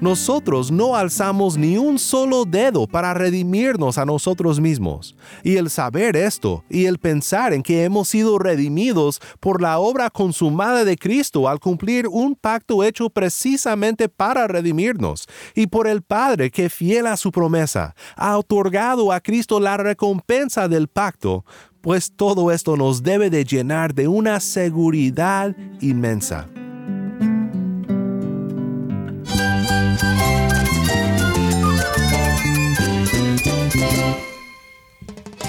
nosotros no alzamos ni un solo dedo para redimirnos a nosotros mismos. Y el saber esto y el pensar en que hemos sido redimidos por la obra consumada de Cristo al cumplir un pacto hecho precisamente para redimirnos, y por el Padre que fiel a su promesa, ha otorgado a Cristo la recompensa del pacto, pues todo esto nos debe de llenar de una seguridad inmensa.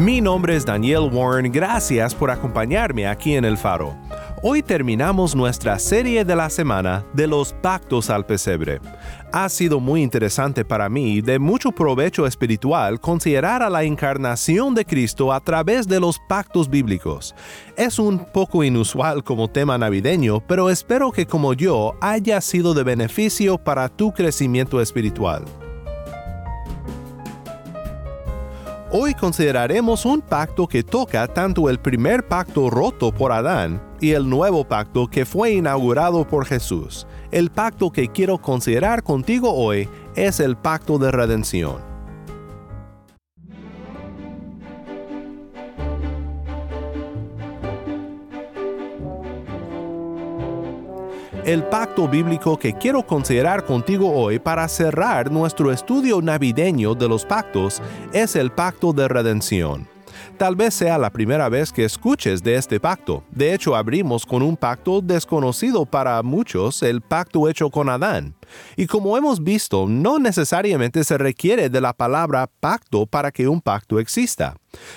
Mi nombre es Daniel Warren, gracias por acompañarme aquí en El Faro. Hoy terminamos nuestra serie de la semana de los pactos al pesebre. Ha sido muy interesante para mí y de mucho provecho espiritual considerar a la encarnación de Cristo a través de los pactos bíblicos. Es un poco inusual como tema navideño, pero espero que como yo haya sido de beneficio para tu crecimiento espiritual. Hoy consideraremos un pacto que toca tanto el primer pacto roto por Adán y el nuevo pacto que fue inaugurado por Jesús. El pacto que quiero considerar contigo hoy es el pacto de redención. El pacto bíblico que quiero considerar contigo hoy para cerrar nuestro estudio navideño de los pactos es el pacto de redención. Tal vez sea la primera vez que escuches de este pacto. De hecho, abrimos con un pacto desconocido para muchos, el pacto hecho con Adán. Y como hemos visto, no necesariamente se requiere de la palabra pacto para que un pacto exista.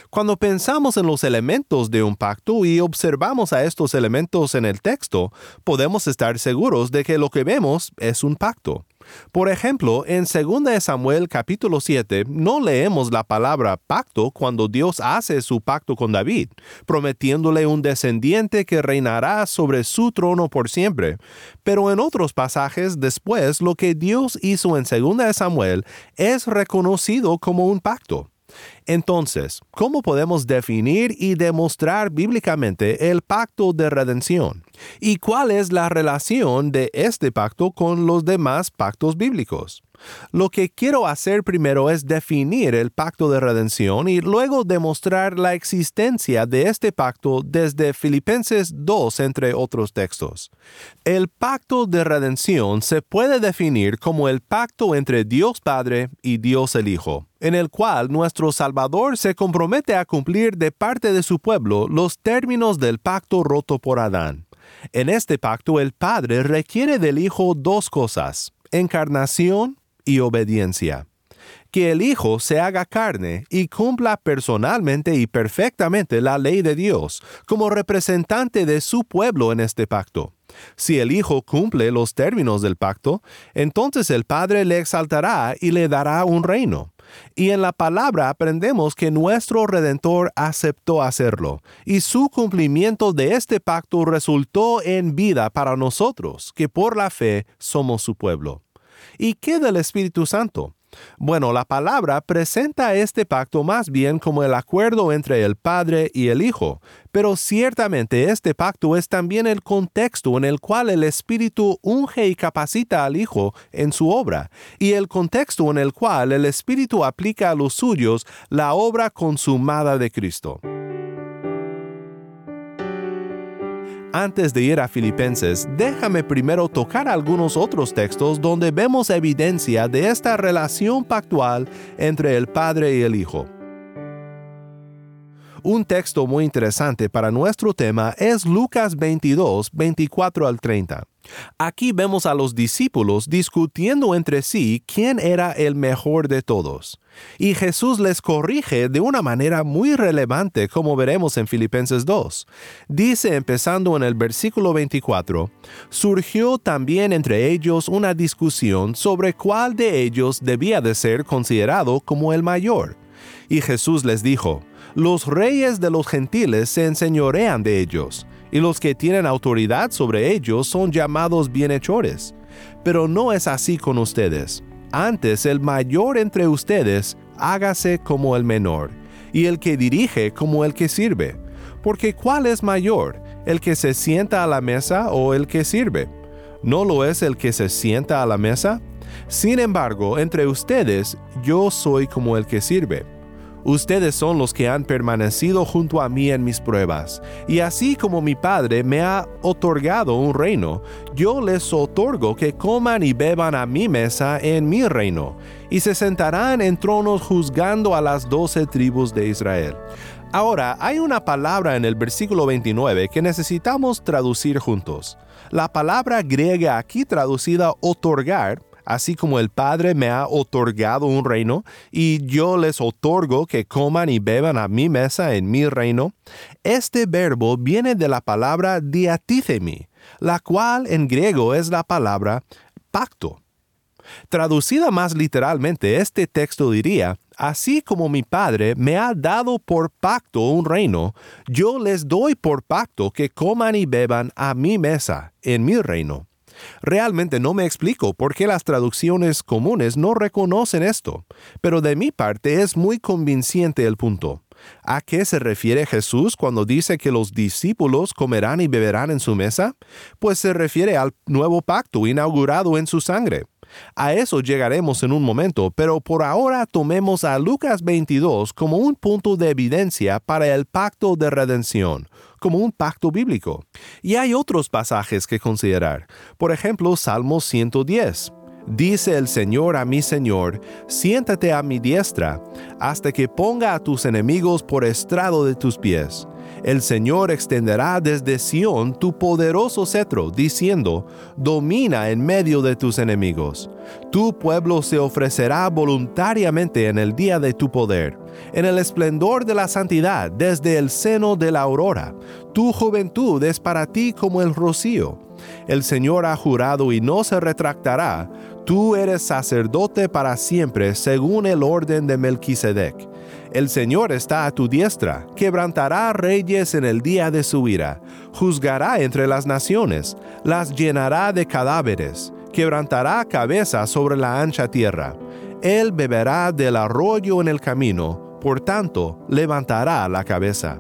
Cuando pensamos en los elementos de un pacto y observamos a estos elementos en el texto, podemos estar seguros de que lo que vemos es un pacto. Por ejemplo, en 2 Samuel capítulo 7 no leemos la palabra pacto cuando Dios hace su pacto con David, prometiéndole un descendiente que reinará sobre su trono por siempre. Pero en otros pasajes después lo que Dios hizo en 2 Samuel es reconocido como un pacto. Entonces, ¿cómo podemos definir y demostrar bíblicamente el pacto de redención? ¿Y cuál es la relación de este pacto con los demás pactos bíblicos? Lo que quiero hacer primero es definir el pacto de redención y luego demostrar la existencia de este pacto desde Filipenses 2 entre otros textos. El pacto de redención se puede definir como el pacto entre Dios Padre y Dios el Hijo, en el cual nuestro Salvador se compromete a cumplir de parte de su pueblo los términos del pacto roto por Adán. En este pacto el Padre requiere del Hijo dos cosas, encarnación y obediencia. Que el Hijo se haga carne y cumpla personalmente y perfectamente la ley de Dios como representante de su pueblo en este pacto. Si el Hijo cumple los términos del pacto, entonces el Padre le exaltará y le dará un reino. Y en la palabra aprendemos que nuestro Redentor aceptó hacerlo, y su cumplimiento de este pacto resultó en vida para nosotros, que por la fe somos su pueblo. ¿Y qué del Espíritu Santo? Bueno, la palabra presenta este pacto más bien como el acuerdo entre el Padre y el Hijo, pero ciertamente este pacto es también el contexto en el cual el Espíritu unge y capacita al Hijo en su obra, y el contexto en el cual el Espíritu aplica a los suyos la obra consumada de Cristo. Antes de ir a Filipenses, déjame primero tocar algunos otros textos donde vemos evidencia de esta relación pactual entre el Padre y el Hijo. Un texto muy interesante para nuestro tema es Lucas 22, 24 al 30. Aquí vemos a los discípulos discutiendo entre sí quién era el mejor de todos. Y Jesús les corrige de una manera muy relevante, como veremos en Filipenses 2. Dice empezando en el versículo 24, surgió también entre ellos una discusión sobre cuál de ellos debía de ser considerado como el mayor. Y Jesús les dijo, los reyes de los gentiles se enseñorean de ellos, y los que tienen autoridad sobre ellos son llamados bienhechores. Pero no es así con ustedes. Antes el mayor entre ustedes hágase como el menor, y el que dirige como el que sirve. Porque ¿cuál es mayor, el que se sienta a la mesa o el que sirve? ¿No lo es el que se sienta a la mesa? Sin embargo, entre ustedes yo soy como el que sirve. Ustedes son los que han permanecido junto a mí en mis pruebas, y así como mi Padre me ha otorgado un reino, yo les otorgo que coman y beban a mi mesa en mi reino, y se sentarán en tronos juzgando a las doce tribus de Israel. Ahora, hay una palabra en el versículo 29 que necesitamos traducir juntos. La palabra griega aquí traducida otorgar así como el Padre me ha otorgado un reino, y yo les otorgo que coman y beban a mi mesa en mi reino, este verbo viene de la palabra diatíthemi, la cual en griego es la palabra pacto. Traducida más literalmente, este texto diría, Así como mi Padre me ha dado por pacto un reino, yo les doy por pacto que coman y beban a mi mesa, en mi reino. Realmente no me explico por qué las traducciones comunes no reconocen esto, pero de mi parte es muy convincente el punto. ¿A qué se refiere Jesús cuando dice que los discípulos comerán y beberán en su mesa? Pues se refiere al nuevo pacto inaugurado en su sangre. A eso llegaremos en un momento, pero por ahora tomemos a Lucas 22 como un punto de evidencia para el pacto de redención, como un pacto bíblico. Y hay otros pasajes que considerar. Por ejemplo, Salmo 110. Dice el Señor a mi Señor, siéntate a mi diestra, hasta que ponga a tus enemigos por estrado de tus pies. El Señor extenderá desde Sión tu poderoso cetro, diciendo, domina en medio de tus enemigos. Tu pueblo se ofrecerá voluntariamente en el día de tu poder, en el esplendor de la santidad desde el seno de la aurora. Tu juventud es para ti como el rocío. El Señor ha jurado y no se retractará. Tú eres sacerdote para siempre según el orden de Melquisedec. El Señor está a tu diestra, quebrantará reyes en el día de su ira, juzgará entre las naciones, las llenará de cadáveres, quebrantará cabeza sobre la ancha tierra. Él beberá del arroyo en el camino, por tanto levantará la cabeza.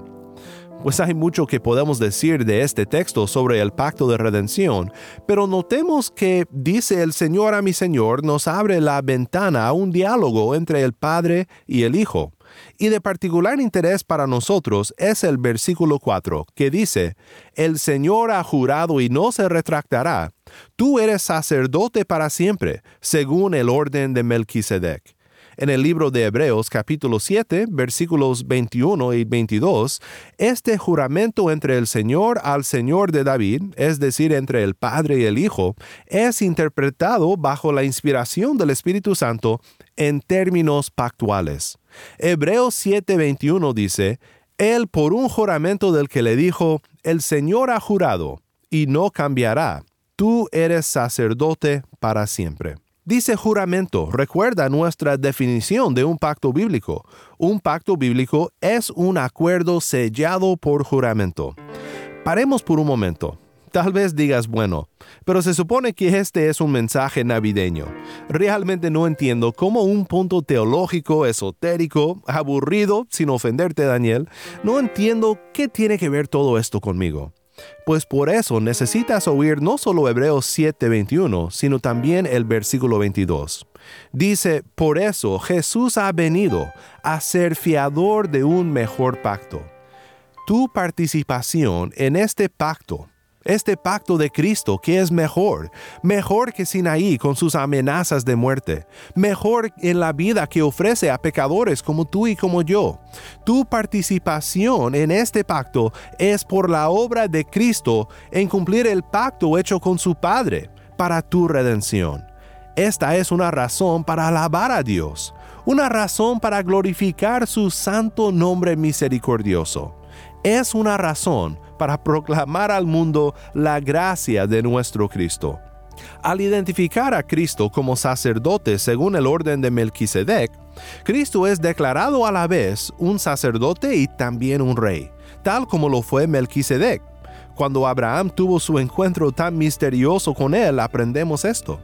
Pues hay mucho que podemos decir de este texto sobre el pacto de redención, pero notemos que dice el Señor a mi Señor nos abre la ventana a un diálogo entre el Padre y el Hijo. Y de particular interés para nosotros es el versículo 4, que dice, El Señor ha jurado y no se retractará, tú eres sacerdote para siempre, según el orden de Melquisedec. En el libro de Hebreos capítulo 7, versículos 21 y 22, este juramento entre el Señor al Señor de David, es decir, entre el Padre y el Hijo, es interpretado bajo la inspiración del Espíritu Santo en términos pactuales. Hebreos 7:21 dice, Él por un juramento del que le dijo, El Señor ha jurado, y no cambiará, tú eres sacerdote para siempre. Dice juramento, recuerda nuestra definición de un pacto bíblico. Un pacto bíblico es un acuerdo sellado por juramento. Paremos por un momento. Tal vez digas, bueno, pero se supone que este es un mensaje navideño. Realmente no entiendo cómo un punto teológico, esotérico, aburrido, sin ofenderte Daniel, no entiendo qué tiene que ver todo esto conmigo. Pues por eso necesitas oír no solo Hebreos 7:21, sino también el versículo 22. Dice, por eso Jesús ha venido a ser fiador de un mejor pacto. Tu participación en este pacto Este pacto de Cristo que es mejor, mejor que Sinaí con sus amenazas de muerte, mejor en la vida que ofrece a pecadores como tú y como yo. Tu participación en este pacto es por la obra de Cristo en cumplir el pacto hecho con su Padre para tu redención. Esta es una razón para alabar a Dios, una razón para glorificar su santo nombre misericordioso. Es una razón para proclamar al mundo la gracia de nuestro Cristo. Al identificar a Cristo como sacerdote según el orden de Melquisedec, Cristo es declarado a la vez un sacerdote y también un rey, tal como lo fue Melquisedec. Cuando Abraham tuvo su encuentro tan misterioso con él, aprendemos esto.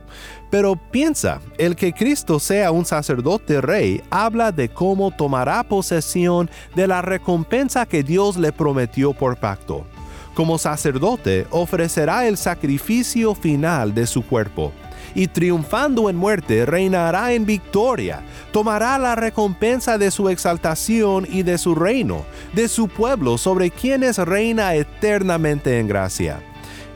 Pero piensa, el que Cristo sea un sacerdote rey habla de cómo tomará posesión de la recompensa que Dios le prometió por pacto. Como sacerdote ofrecerá el sacrificio final de su cuerpo y triunfando en muerte reinará en victoria, tomará la recompensa de su exaltación y de su reino, de su pueblo sobre quienes reina eternamente en gracia.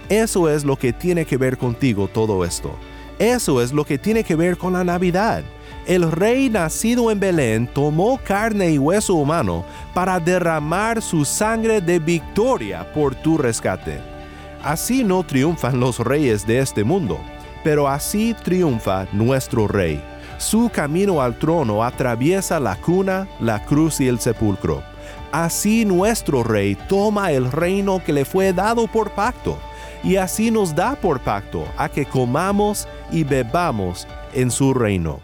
Eso es lo que tiene que ver contigo todo esto. Eso es lo que tiene que ver con la Navidad. El rey nacido en Belén tomó carne y hueso humano para derramar su sangre de victoria por tu rescate. Así no triunfan los reyes de este mundo pero así triunfa nuestro Rey. Su camino al trono atraviesa la cuna, la cruz y el sepulcro. Así nuestro Rey toma el reino que le fue dado por pacto, y así nos da por pacto a que comamos y bebamos en su reino.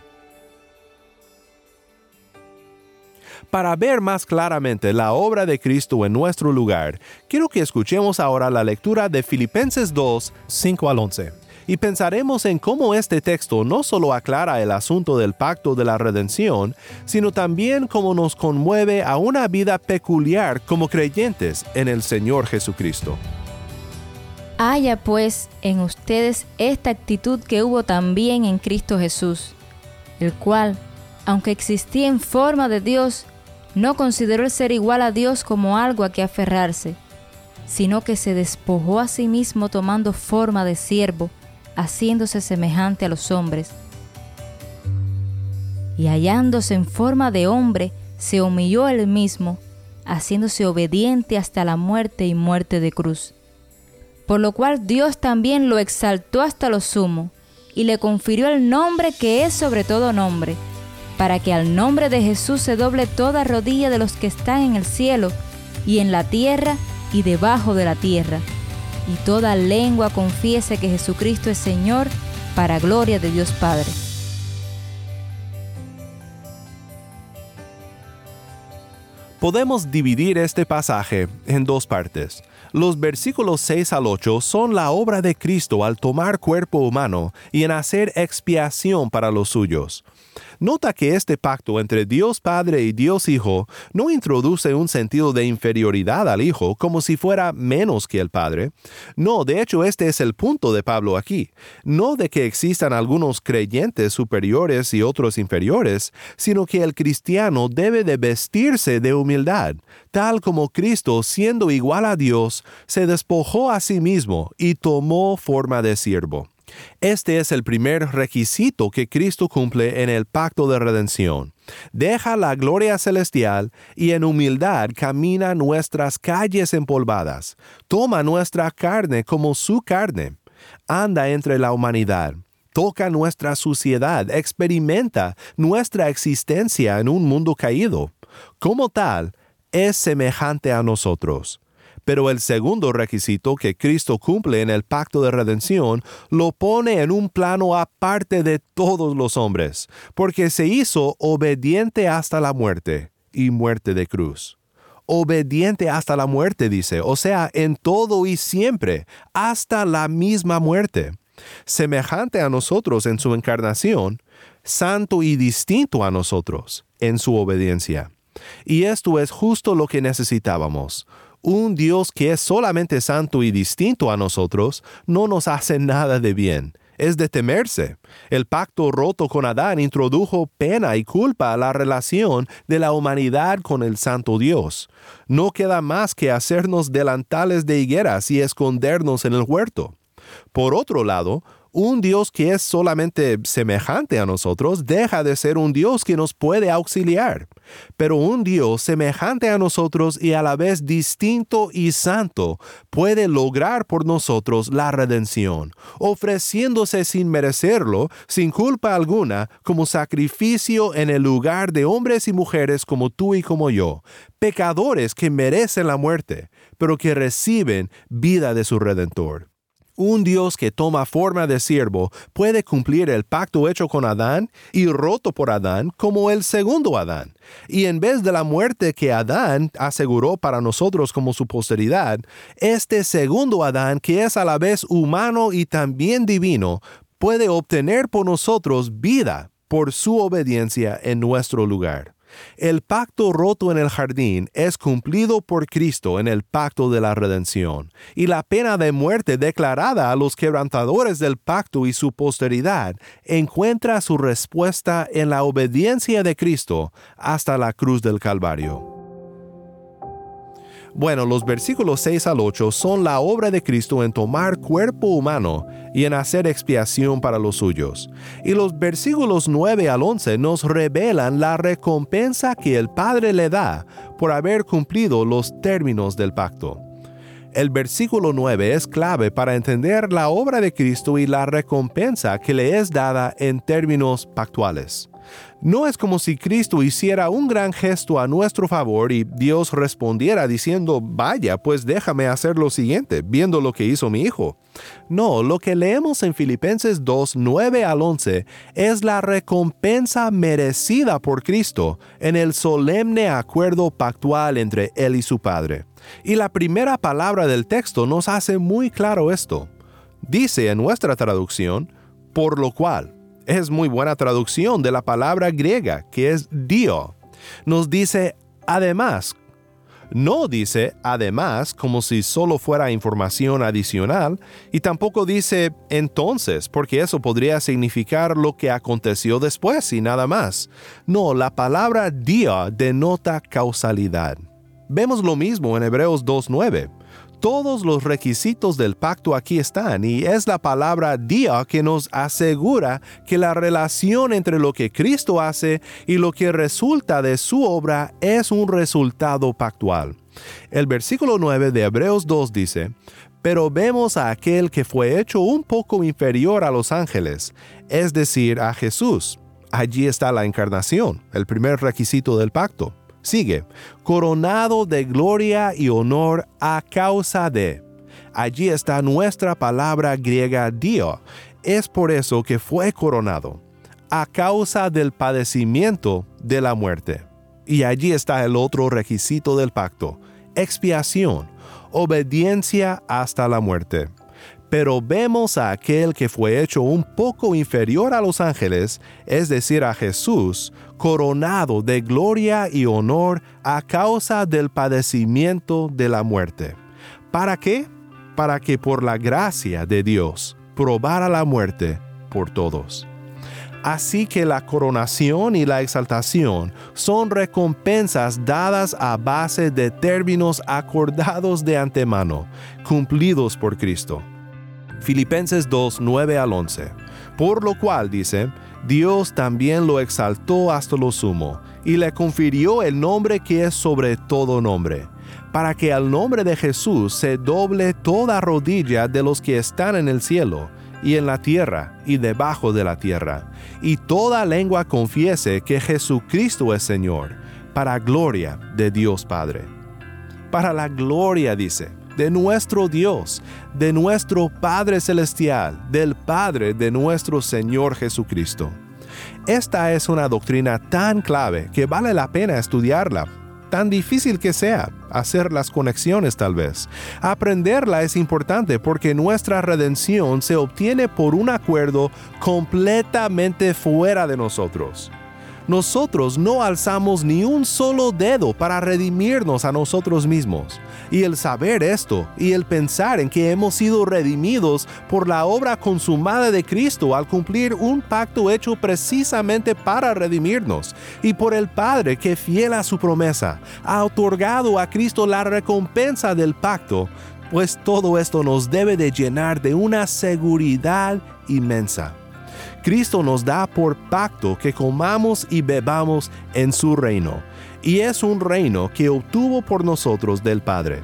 Para ver más claramente la obra de Cristo en nuestro lugar, quiero que escuchemos ahora la lectura de Filipenses 2, 5 al 11 y pensaremos en cómo este texto no solo aclara el asunto del pacto de la redención, sino también cómo nos conmueve a una vida peculiar como creyentes en el Señor Jesucristo. Haya pues en ustedes esta actitud que hubo también en Cristo Jesús, el cual, aunque existía en forma de Dios, no consideró el ser igual a Dios como algo a que aferrarse, sino que se despojó a sí mismo tomando forma de siervo, haciéndose semejante a los hombres. Y hallándose en forma de hombre, se humilló él mismo, haciéndose obediente hasta la muerte y muerte de cruz. Por lo cual Dios también lo exaltó hasta lo sumo, y le confirió el nombre que es sobre todo nombre, para que al nombre de Jesús se doble toda rodilla de los que están en el cielo, y en la tierra, y debajo de la tierra y toda lengua confiese que Jesucristo es Señor, para gloria de Dios Padre. Podemos dividir este pasaje en dos partes. Los versículos 6 al 8 son la obra de Cristo al tomar cuerpo humano y en hacer expiación para los suyos. Nota que este pacto entre Dios Padre y Dios Hijo no introduce un sentido de inferioridad al Hijo como si fuera menos que el Padre. No, de hecho este es el punto de Pablo aquí. No de que existan algunos creyentes superiores y otros inferiores, sino que el cristiano debe de vestirse de humildad, tal como Cristo, siendo igual a Dios, se despojó a sí mismo y tomó forma de siervo. Este es el primer requisito que Cristo cumple en el pacto de redención. Deja la gloria celestial y en humildad camina nuestras calles empolvadas. Toma nuestra carne como su carne. Anda entre la humanidad. Toca nuestra suciedad. Experimenta nuestra existencia en un mundo caído. Como tal, es semejante a nosotros pero el segundo requisito que Cristo cumple en el pacto de redención lo pone en un plano aparte de todos los hombres, porque se hizo obediente hasta la muerte y muerte de cruz. Obediente hasta la muerte, dice, o sea, en todo y siempre, hasta la misma muerte. Semejante a nosotros en su encarnación, santo y distinto a nosotros en su obediencia. Y esto es justo lo que necesitábamos, un Dios que es solamente santo y distinto a nosotros no nos hace nada de bien. es de temerse. El pacto roto con Adán introdujo pena y culpa a la relación de la humanidad con el Santo Dios. No queda más que hacernos delantales de higueras y escondernos en el huerto. Por otro lado, un Dios que es solamente semejante a nosotros deja de ser un Dios que nos puede auxiliar. Pero un Dios semejante a nosotros y a la vez distinto y santo puede lograr por nosotros la redención, ofreciéndose sin merecerlo, sin culpa alguna, como sacrificio en el lugar de hombres y mujeres como tú y como yo, pecadores que merecen la muerte, pero que reciben vida de su Redentor un Dios que toma forma de siervo puede cumplir el pacto hecho con Adán y roto por Adán como el segundo Adán. Y en vez de la muerte que Adán aseguró para nosotros como su posteridad, este segundo Adán, que es a la vez humano y también divino, puede obtener por nosotros vida por su obediencia en nuestro lugar. El pacto roto en el jardín es cumplido por Cristo en el pacto de la redención, y la pena de muerte declarada a los quebrantadores del pacto y su posteridad encuentra su respuesta en la obediencia de Cristo hasta la cruz del Calvario. Bueno, los versículos 6 al 8 son la obra de Cristo en tomar cuerpo humano y en hacer expiación para los suyos. Y los versículos 9 al 11 nos revelan la recompensa que el Padre le da por haber cumplido los términos del pacto. El versículo 9 es clave para entender la obra de Cristo y la recompensa que le es dada en términos pactuales. No es como si Cristo hiciera un gran gesto a nuestro favor y Dios respondiera diciendo, vaya, pues déjame hacer lo siguiente, viendo lo que hizo mi hijo. No, lo que leemos en Filipenses 2, 9 al 11 es la recompensa merecida por Cristo en el solemne acuerdo pactual entre Él y su Padre. Y la primera palabra del texto nos hace muy claro esto. Dice en nuestra traducción, por lo cual es muy buena traducción de la palabra griega, que es dio. Nos dice además. No dice además como si solo fuera información adicional y tampoco dice entonces, porque eso podría significar lo que aconteció después y nada más. No, la palabra dio denota causalidad. Vemos lo mismo en Hebreos 2.9 todos los requisitos del pacto aquí están y es la palabra día que nos asegura que la relación entre lo que Cristo hace y lo que resulta de su obra es un resultado pactual. El versículo 9 de Hebreos 2 dice, pero vemos a aquel que fue hecho un poco inferior a los ángeles, es decir, a Jesús. Allí está la encarnación, el primer requisito del pacto. Sigue, coronado de gloria y honor a causa de. Allí está nuestra palabra griega dio. Es por eso que fue coronado, a causa del padecimiento de la muerte. Y allí está el otro requisito del pacto, expiación, obediencia hasta la muerte pero vemos a aquel que fue hecho un poco inferior a los ángeles, es decir, a Jesús, coronado de gloria y honor a causa del padecimiento de la muerte. ¿Para qué? Para que por la gracia de Dios probara la muerte por todos. Así que la coronación y la exaltación son recompensas dadas a base de términos acordados de antemano, cumplidos por Cristo. Filipenses 2, 9 al 11. Por lo cual dice, Dios también lo exaltó hasta lo sumo, y le confirió el nombre que es sobre todo nombre, para que al nombre de Jesús se doble toda rodilla de los que están en el cielo, y en la tierra, y debajo de la tierra, y toda lengua confiese que Jesucristo es Señor, para gloria de Dios Padre. Para la gloria, dice, de nuestro Dios, de nuestro Padre Celestial, del Padre de nuestro Señor Jesucristo. Esta es una doctrina tan clave que vale la pena estudiarla, tan difícil que sea, hacer las conexiones tal vez. Aprenderla es importante porque nuestra redención se obtiene por un acuerdo completamente fuera de nosotros. Nosotros no alzamos ni un solo dedo para redimirnos a nosotros mismos. Y el saber esto y el pensar en que hemos sido redimidos por la obra consumada de Cristo al cumplir un pacto hecho precisamente para redimirnos, y por el Padre que fiel a su promesa ha otorgado a Cristo la recompensa del pacto, pues todo esto nos debe de llenar de una seguridad inmensa. Cristo nos da por pacto que comamos y bebamos en su reino, y es un reino que obtuvo por nosotros del Padre.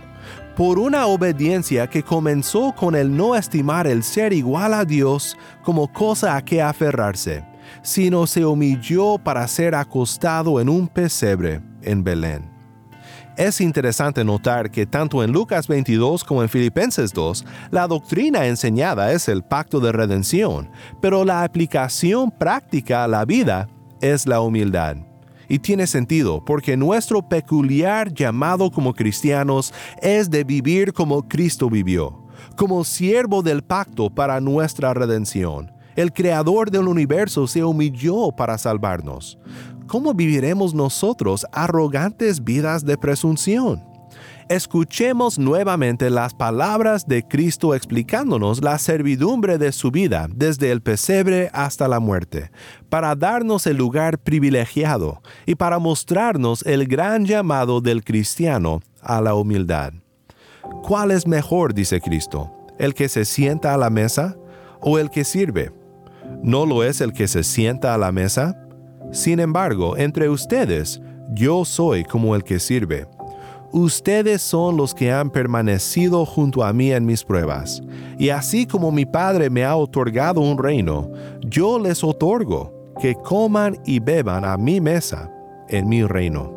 Por una obediencia que comenzó con el no estimar el ser igual a Dios como cosa a que aferrarse, sino se humilló para ser acostado en un pesebre en Belén. Es interesante notar que tanto en Lucas 22 como en Filipenses 2, la doctrina enseñada es el pacto de redención, pero la aplicación práctica a la vida es la humildad. Y tiene sentido porque nuestro peculiar llamado como cristianos es de vivir como Cristo vivió, como siervo del pacto para nuestra redención. El creador del universo se humilló para salvarnos. ¿Cómo viviremos nosotros arrogantes vidas de presunción? Escuchemos nuevamente las palabras de Cristo explicándonos la servidumbre de su vida desde el pesebre hasta la muerte, para darnos el lugar privilegiado y para mostrarnos el gran llamado del cristiano a la humildad. ¿Cuál es mejor, dice Cristo, el que se sienta a la mesa o el que sirve? ¿No lo es el que se sienta a la mesa? Sin embargo, entre ustedes, yo soy como el que sirve. Ustedes son los que han permanecido junto a mí en mis pruebas, y así como mi Padre me ha otorgado un reino, yo les otorgo que coman y beban a mi mesa en mi reino.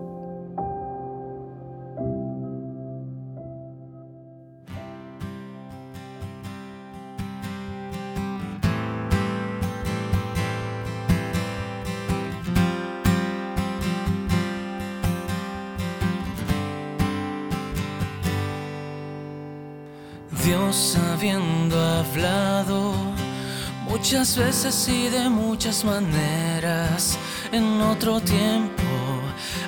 Dios habiendo hablado muchas veces y de muchas maneras en otro tiempo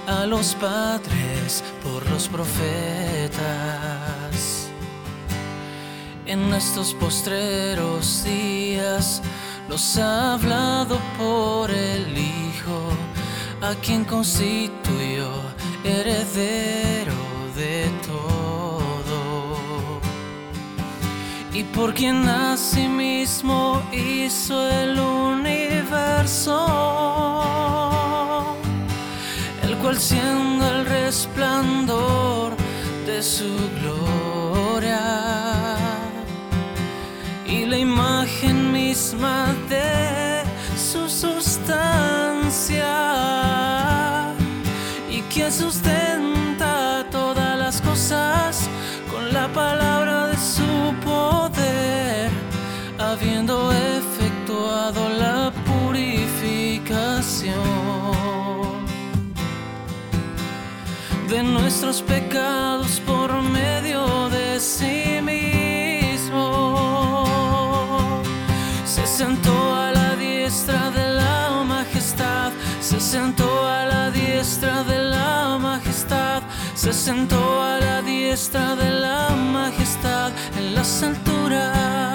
a los padres por los profetas. En estos postreros días los ha hablado por el Hijo, a quien constituyó heredero de todo y por quien asimismo hizo el universo, el cual siendo el resplandor de su gloria y la imagen misma de su sustancia y quien sustenta la purificación de nuestros pecados por medio de sí mismo. Se sentó a la diestra de la majestad, se sentó a la diestra de la majestad, se sentó a la diestra de la majestad en las alturas.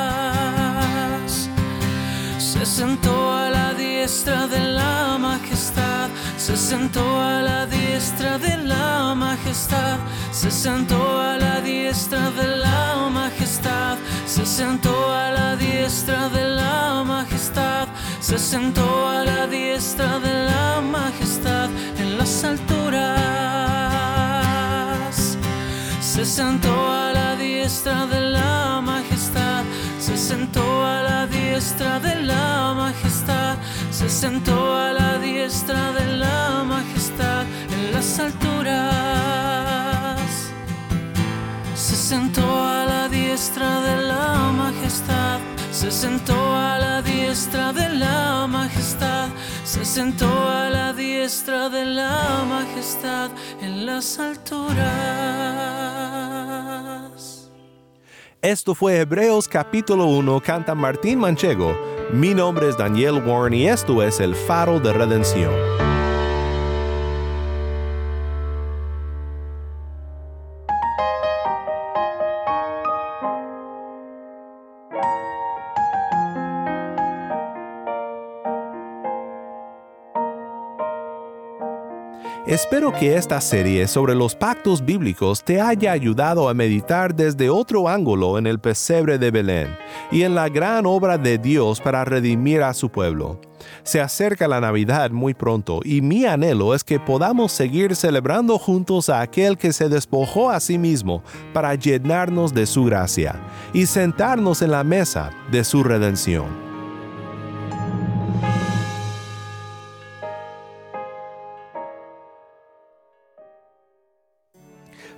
Se sentó a la diestra de la majestad, se sentó a la diestra de la majestad, se sentó a la diestra de la majestad, se sentó a la diestra de la majestad, se sentó a la diestra de la majestad en las alturas. Se sentó a la diestra de la majestad, sentó a la diestra de la majestad, se sentó a la diestra de la majestad en las alturas. Se sentó a la diestra de la majestad, se sentó a la diestra de la majestad, se sentó a la diestra de la majestad en las alturas. Esto fue Hebreos capítulo 1, canta Martín Manchego. Mi nombre es Daniel Warren y esto es el faro de redención. Espero que esta serie sobre los pactos bíblicos te haya ayudado a meditar desde otro ángulo en el pesebre de Belén y en la gran obra de Dios para redimir a su pueblo. Se acerca la Navidad muy pronto y mi anhelo es que podamos seguir celebrando juntos a aquel que se despojó a sí mismo para llenarnos de su gracia y sentarnos en la mesa de su redención.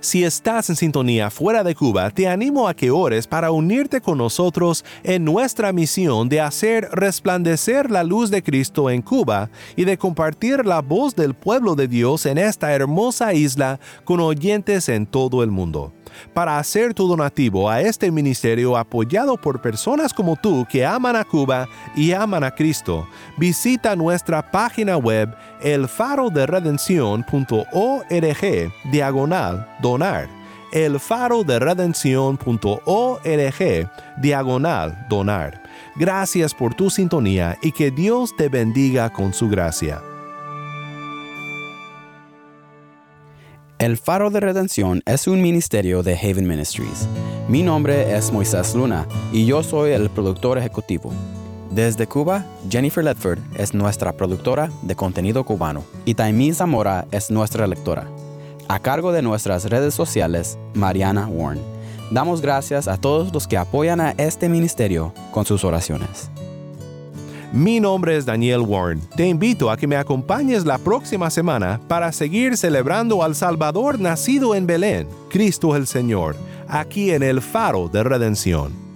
Si estás en sintonía fuera de Cuba, te animo a que ores para unirte con nosotros en nuestra misión de hacer resplandecer la luz de Cristo en Cuba y de compartir la voz del pueblo de Dios en esta hermosa isla con oyentes en todo el mundo para hacer tu donativo a este ministerio apoyado por personas como tú que aman a Cuba y aman a Cristo, visita nuestra página web elfaroderedención.org diagonal donar elfaroderedención.org diagonal donar. Gracias por tu sintonía y que Dios te bendiga con su gracia. El Faro de Redención es un ministerio de Haven Ministries. Mi nombre es Moisés Luna y yo soy el productor ejecutivo. Desde Cuba, Jennifer Ledford es nuestra productora de contenido cubano y Taimí Zamora es nuestra lectora. A cargo de nuestras redes sociales, Mariana Warren. Damos gracias a todos los que apoyan a este ministerio con sus oraciones. Mi nombre es Daniel Warren. Te invito a que me acompañes la próxima semana para seguir celebrando al Salvador nacido en Belén, Cristo el Señor, aquí en el Faro de Redención.